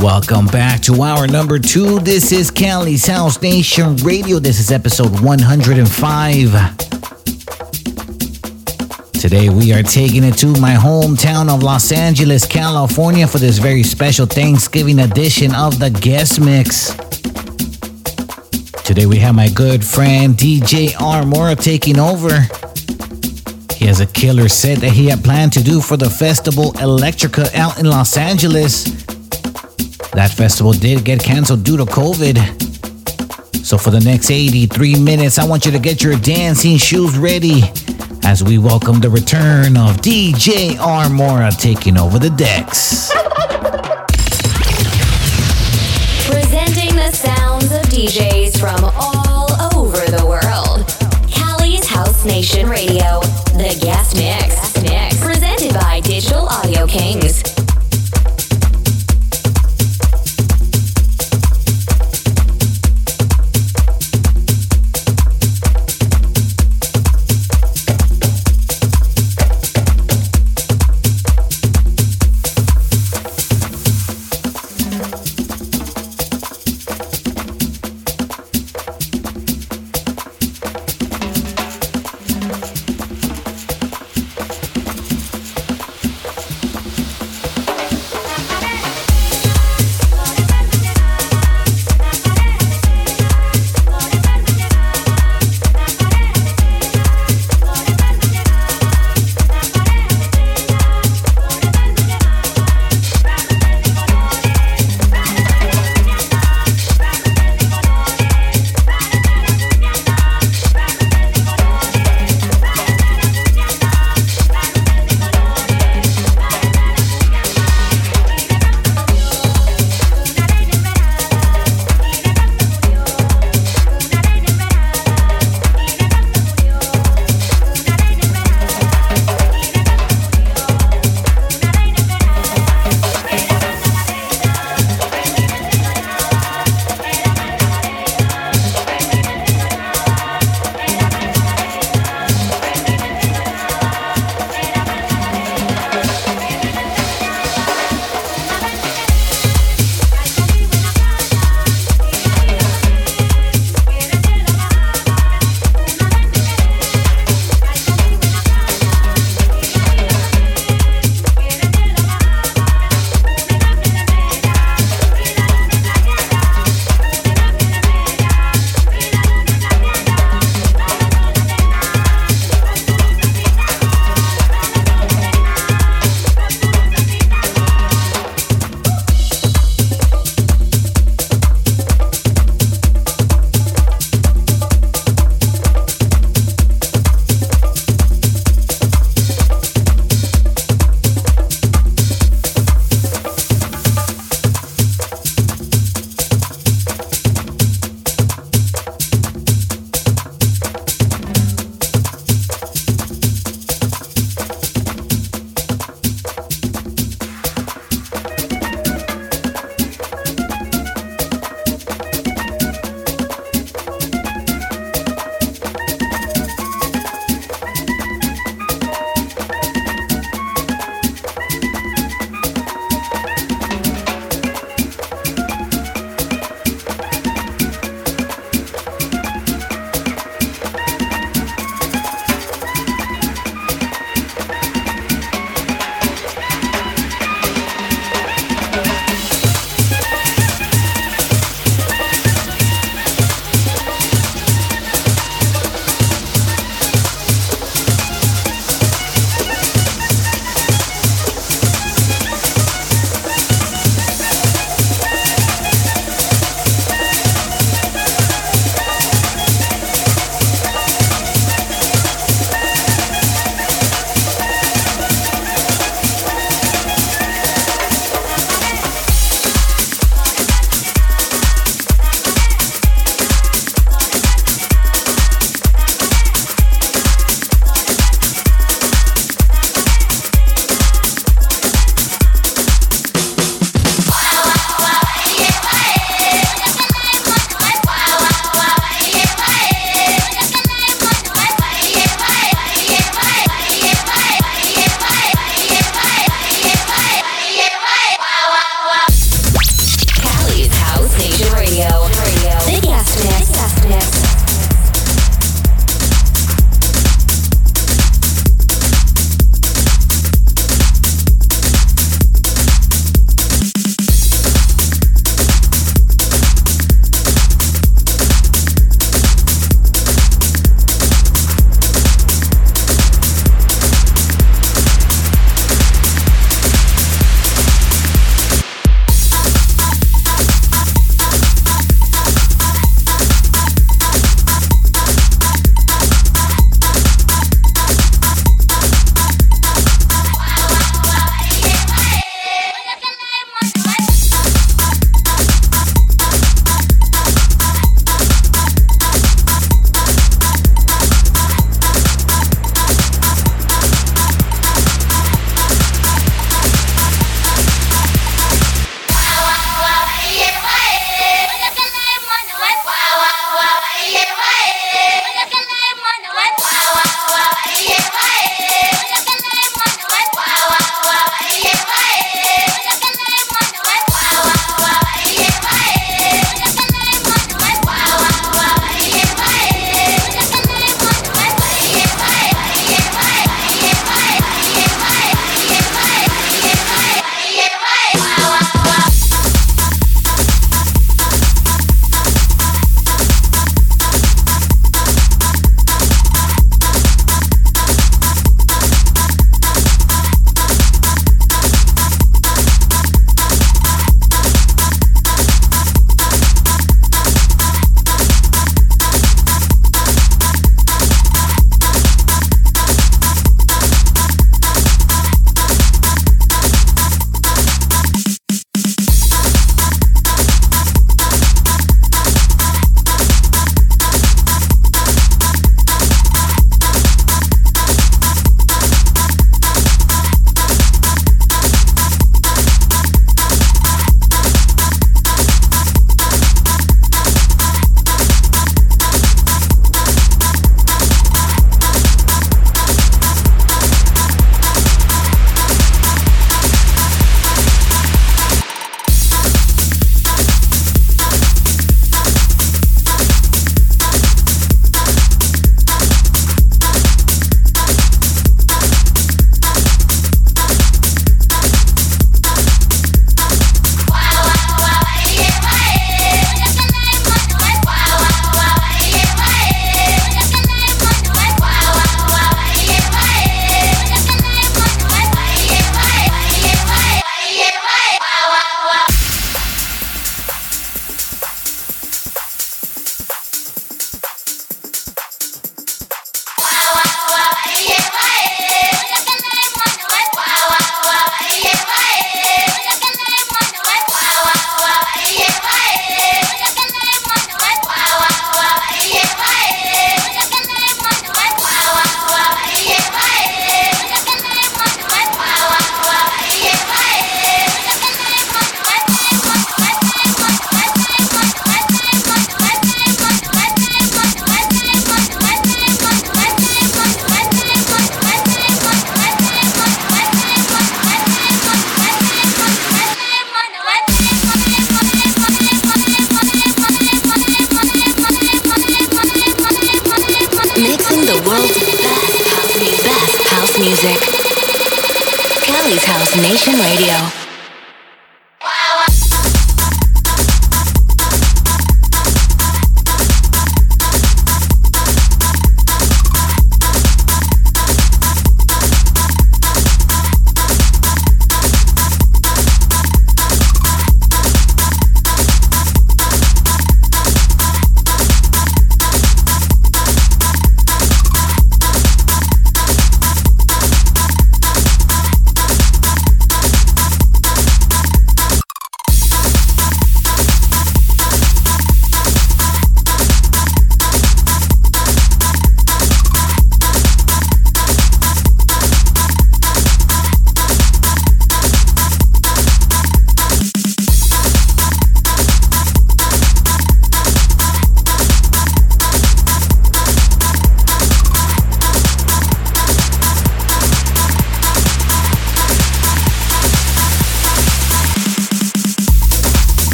Welcome back to hour number two. This is Cali's House Nation Radio. This is episode 105. Today we are taking it to my hometown of Los Angeles, California for this very special Thanksgiving edition of the Guest Mix. Today we have my good friend DJ RMora taking over. He has a killer set that he had planned to do for the festival Electrica out in Los Angeles. That festival did get canceled due to COVID. So for the next 83 minutes, I want you to get your dancing shoes ready as we welcome the return of DJ RMora taking over the decks. Presenting the sounds of DJs from all over the world. Cali's House Nation Radio, the guest mix. mix. Presented by Digital Audio Kings.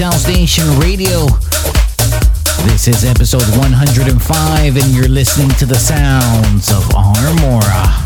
Sound Station Radio. This is episode 105, and you're listening to the sounds of RMora.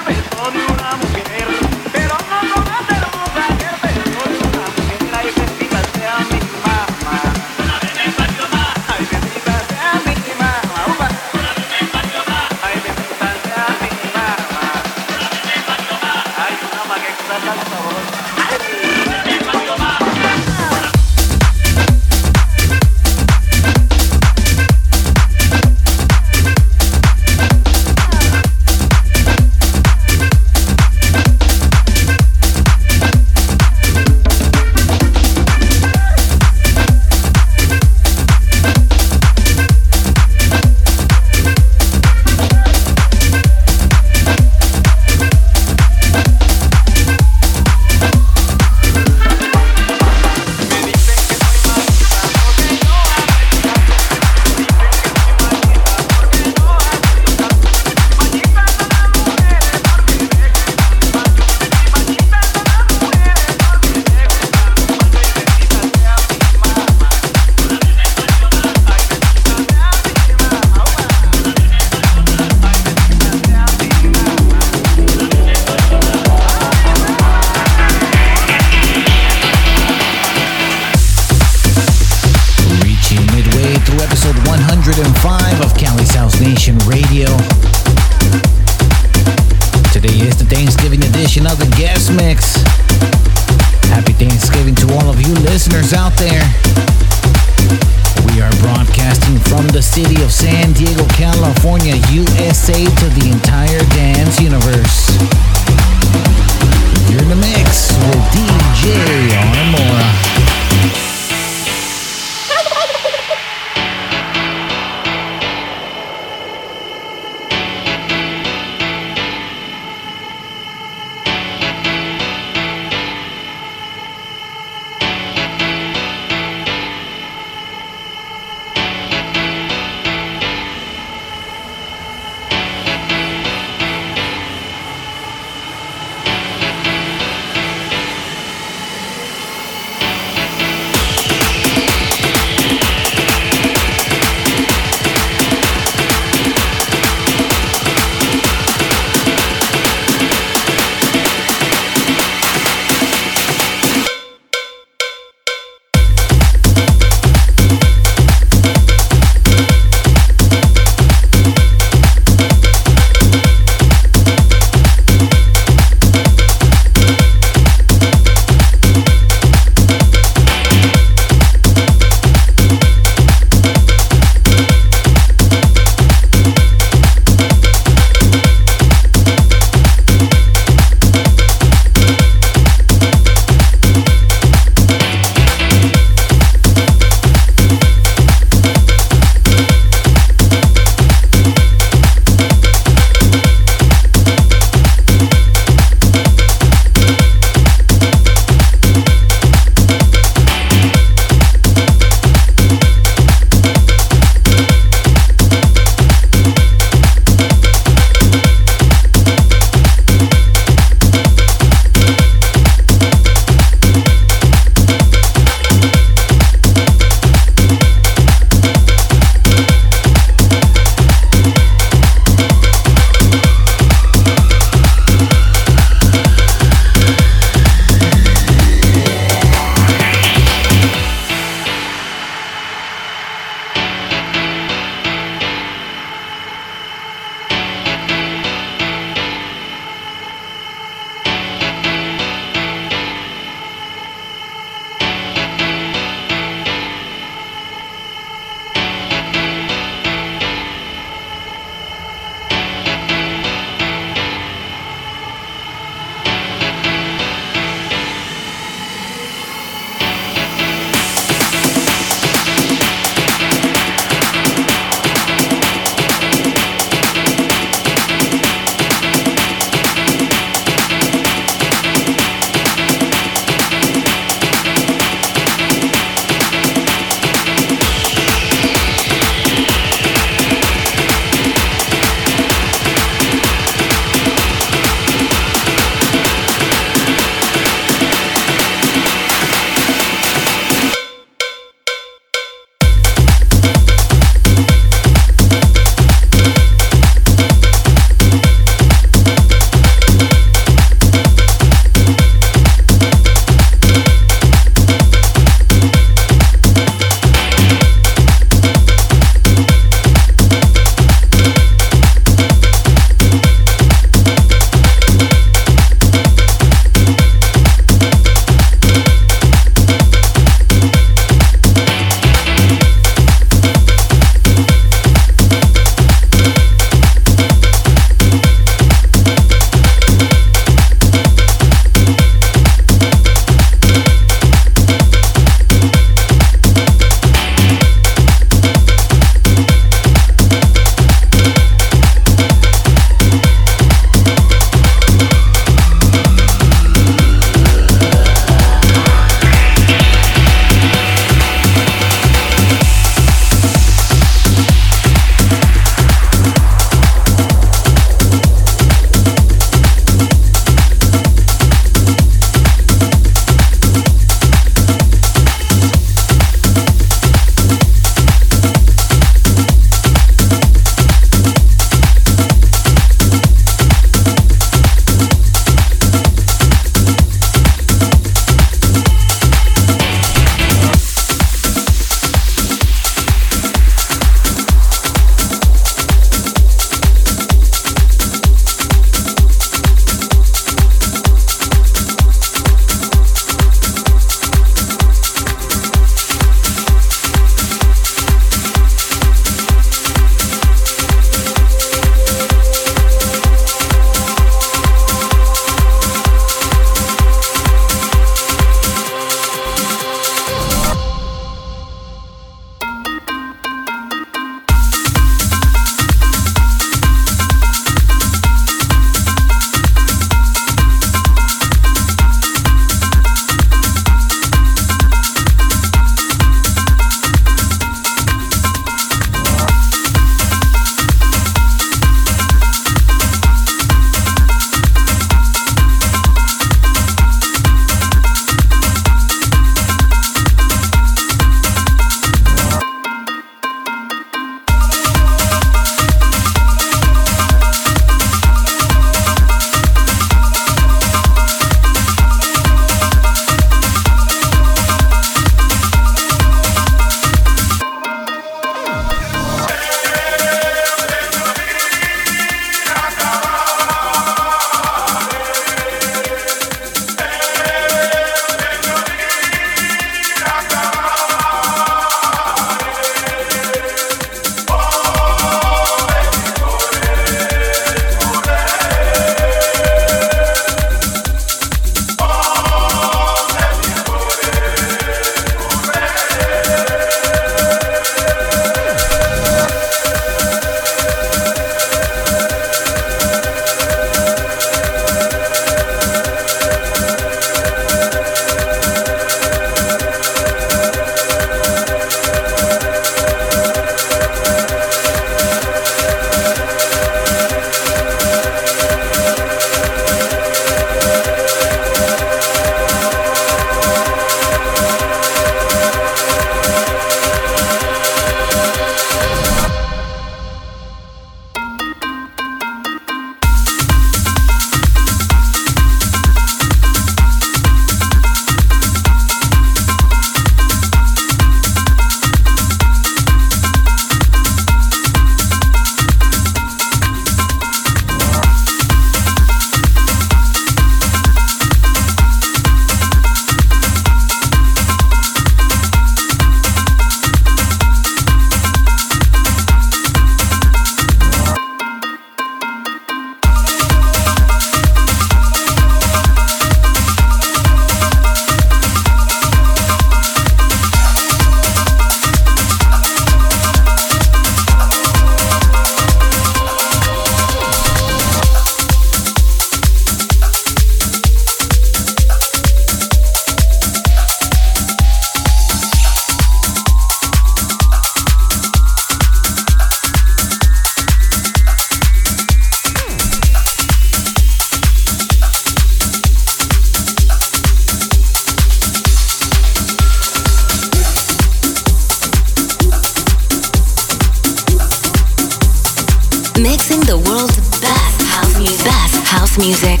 Mixing the world's best house music. Best house music.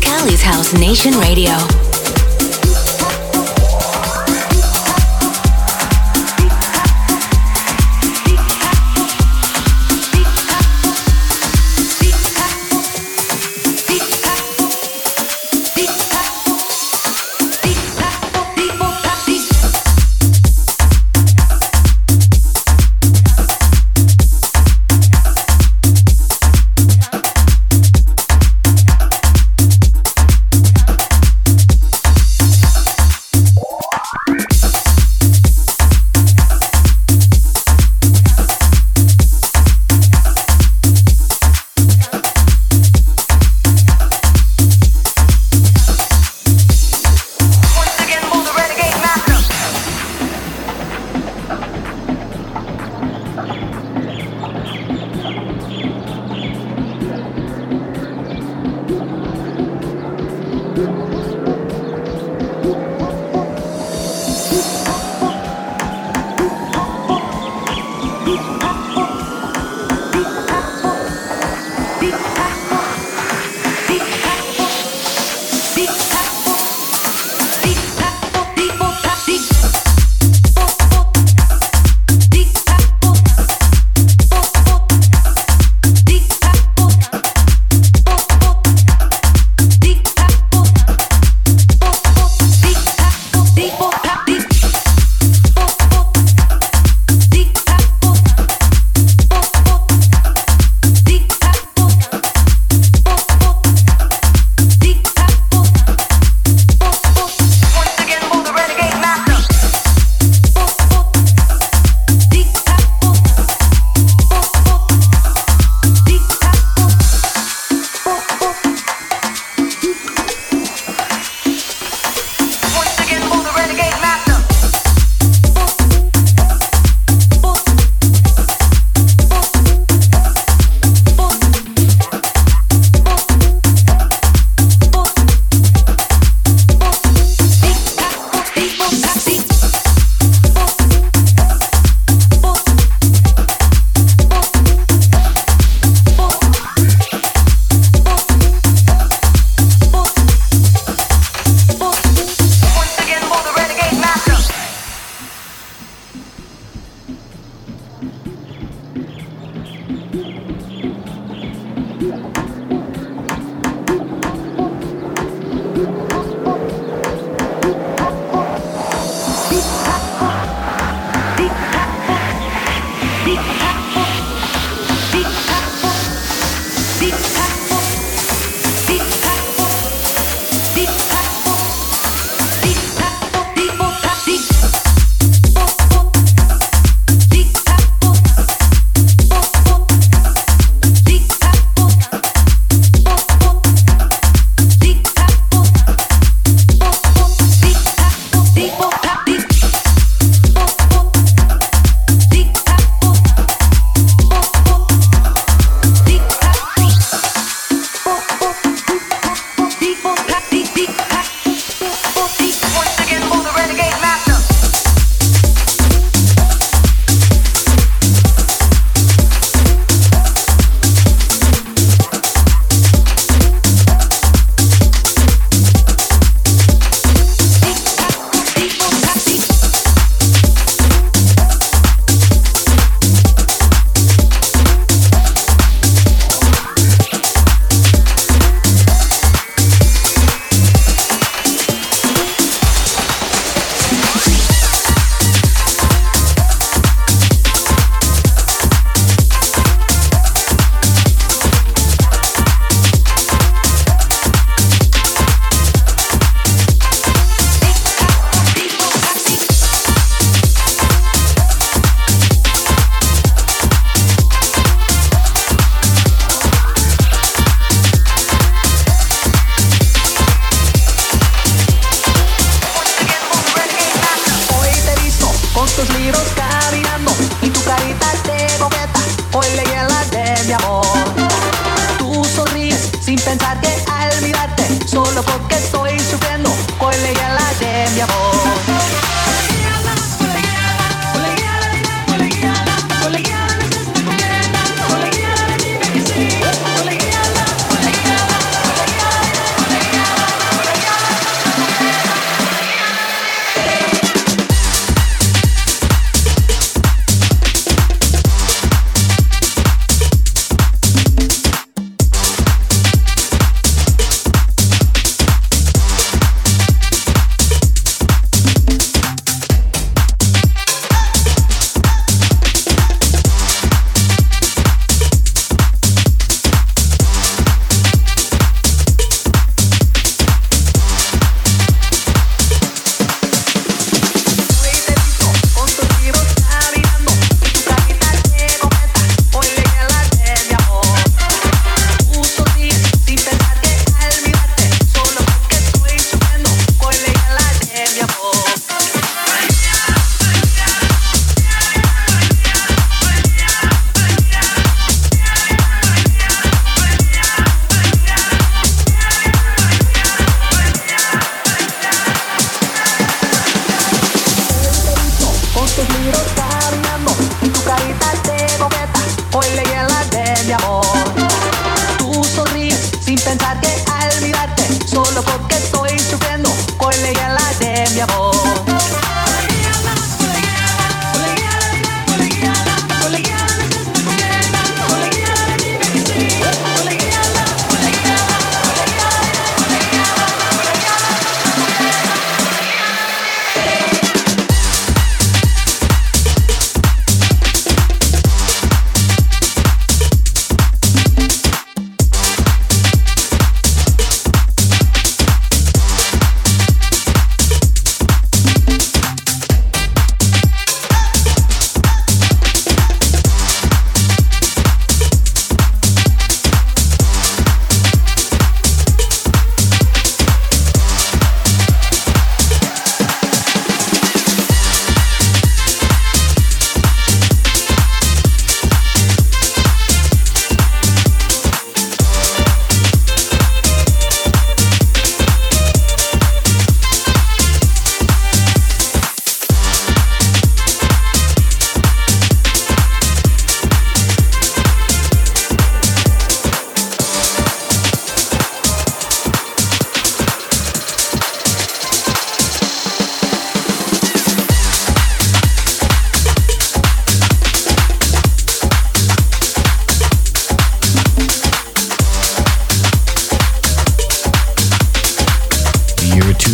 Cali's House Nation Radio.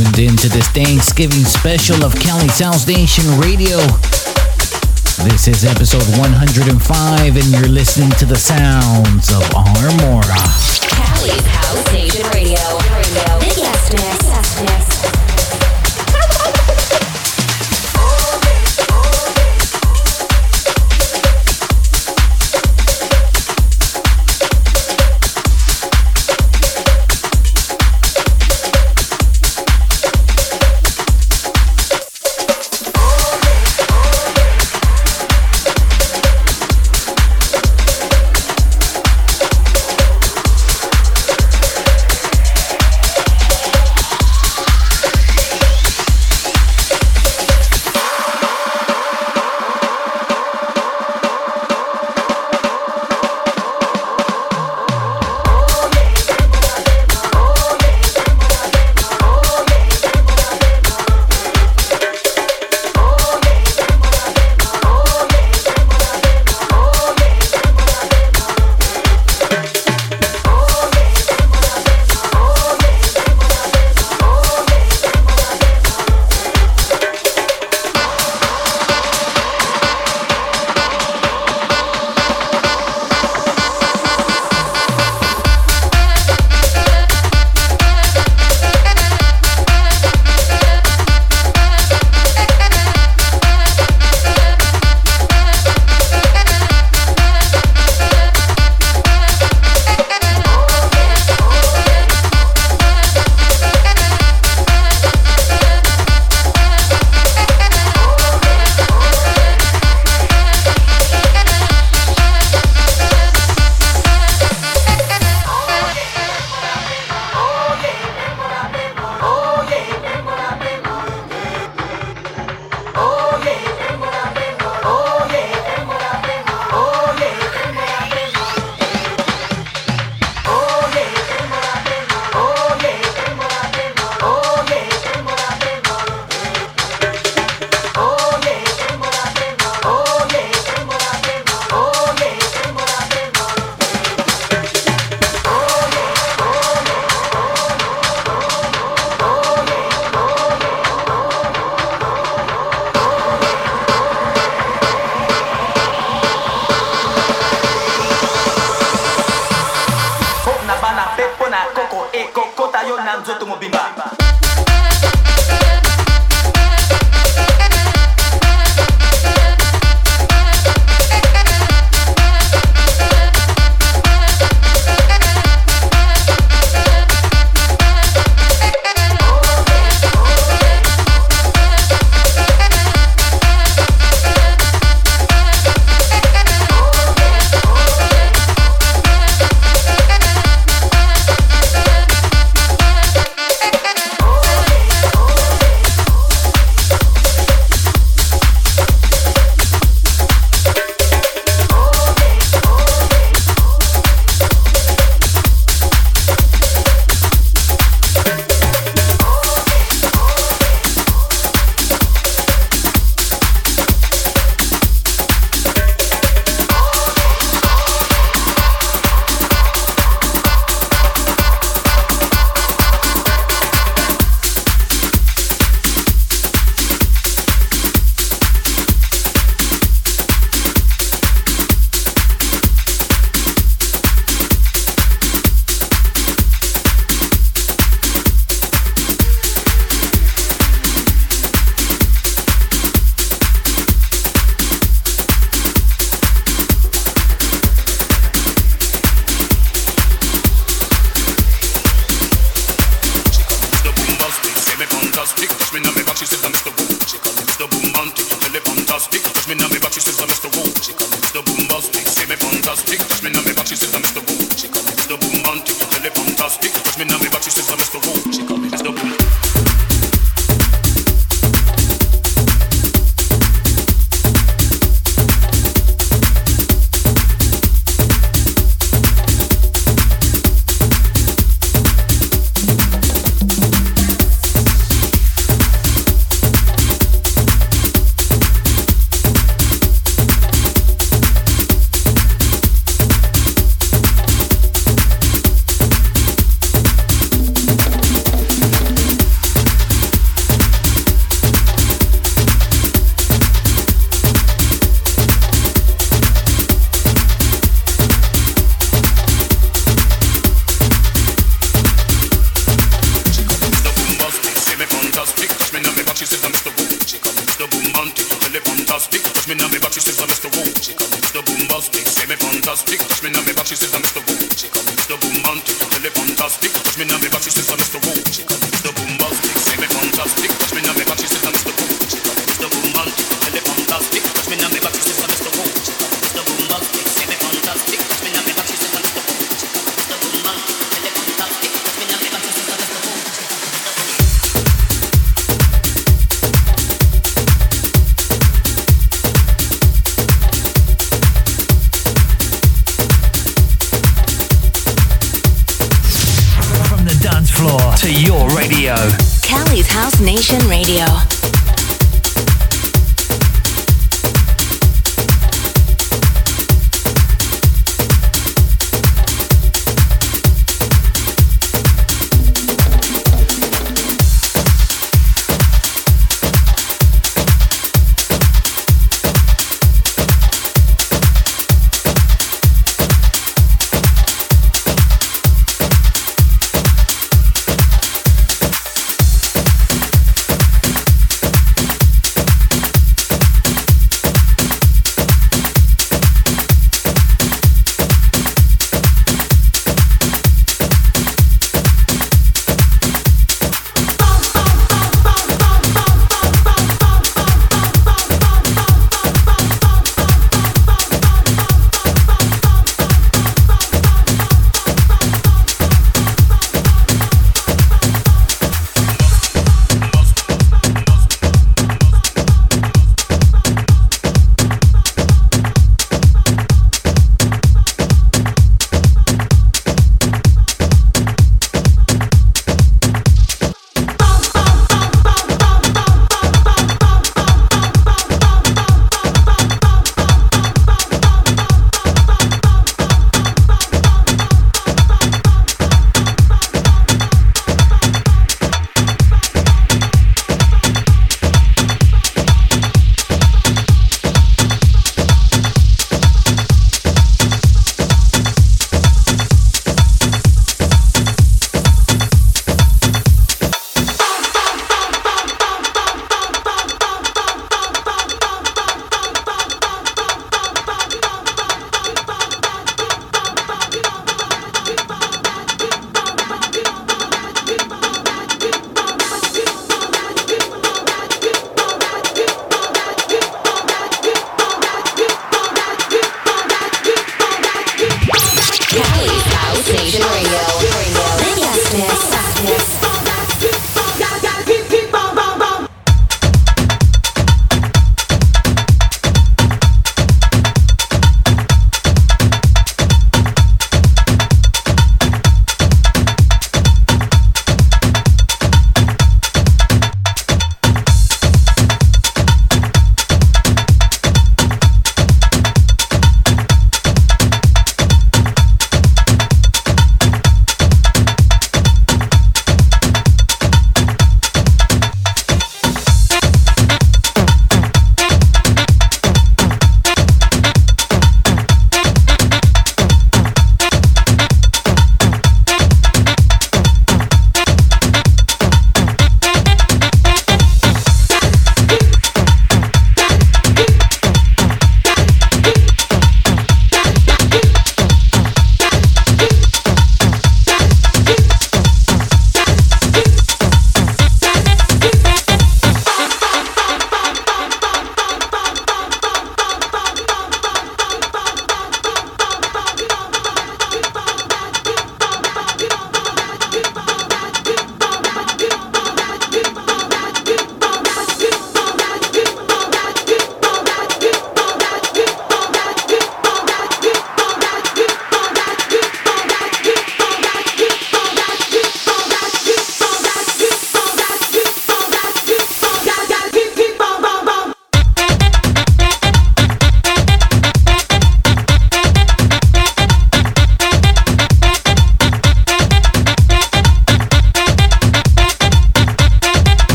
To this Thanksgiving special of Cali's House Nation Radio. This is episode 105, and you're listening to the sounds of RMora. Cali's House Nation Radio. Radio. जो तु बिमा Just big me now, me back, she said, I'm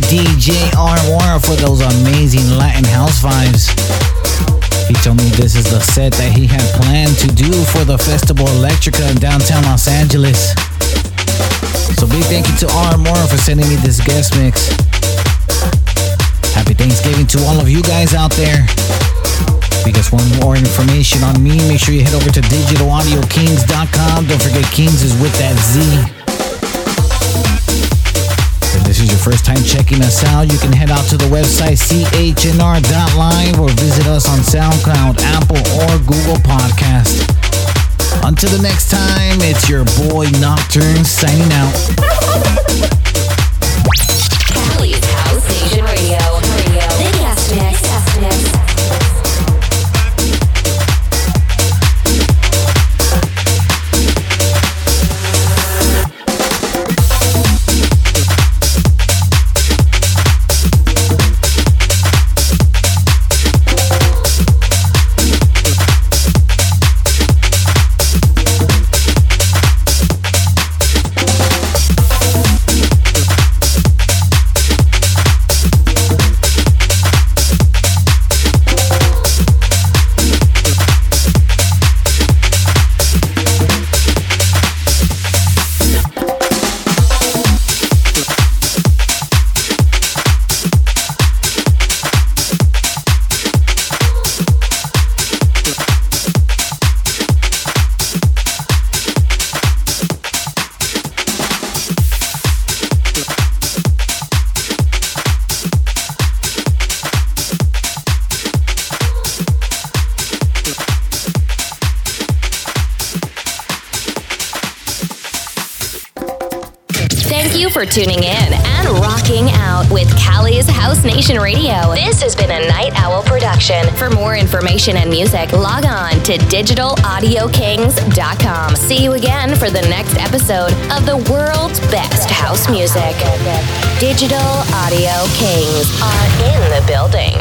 DJ RMora for those amazing Latin house vibes. He told me this is the set that he had planned to do for the Festival Electrica in downtown Los Angeles. So big thank you to RMora for sending me this guest mix. Happy Thanksgiving to all of you guys out there. Guys want more information on me, make sure you head over to digitalaudiokingz.com. Don't forget Kings is with that Z. Is your first time checking us out, you can head out to the website chnr.live or visit us on SoundCloud, Apple, or Google Podcast. Until the next time, it's your boy Nocturne signing out. Cali's House Radio. And music, log on to digitalaudiokingz.com. See you again for the next episode of the world's best house music. Digital Audio Kings are in the building.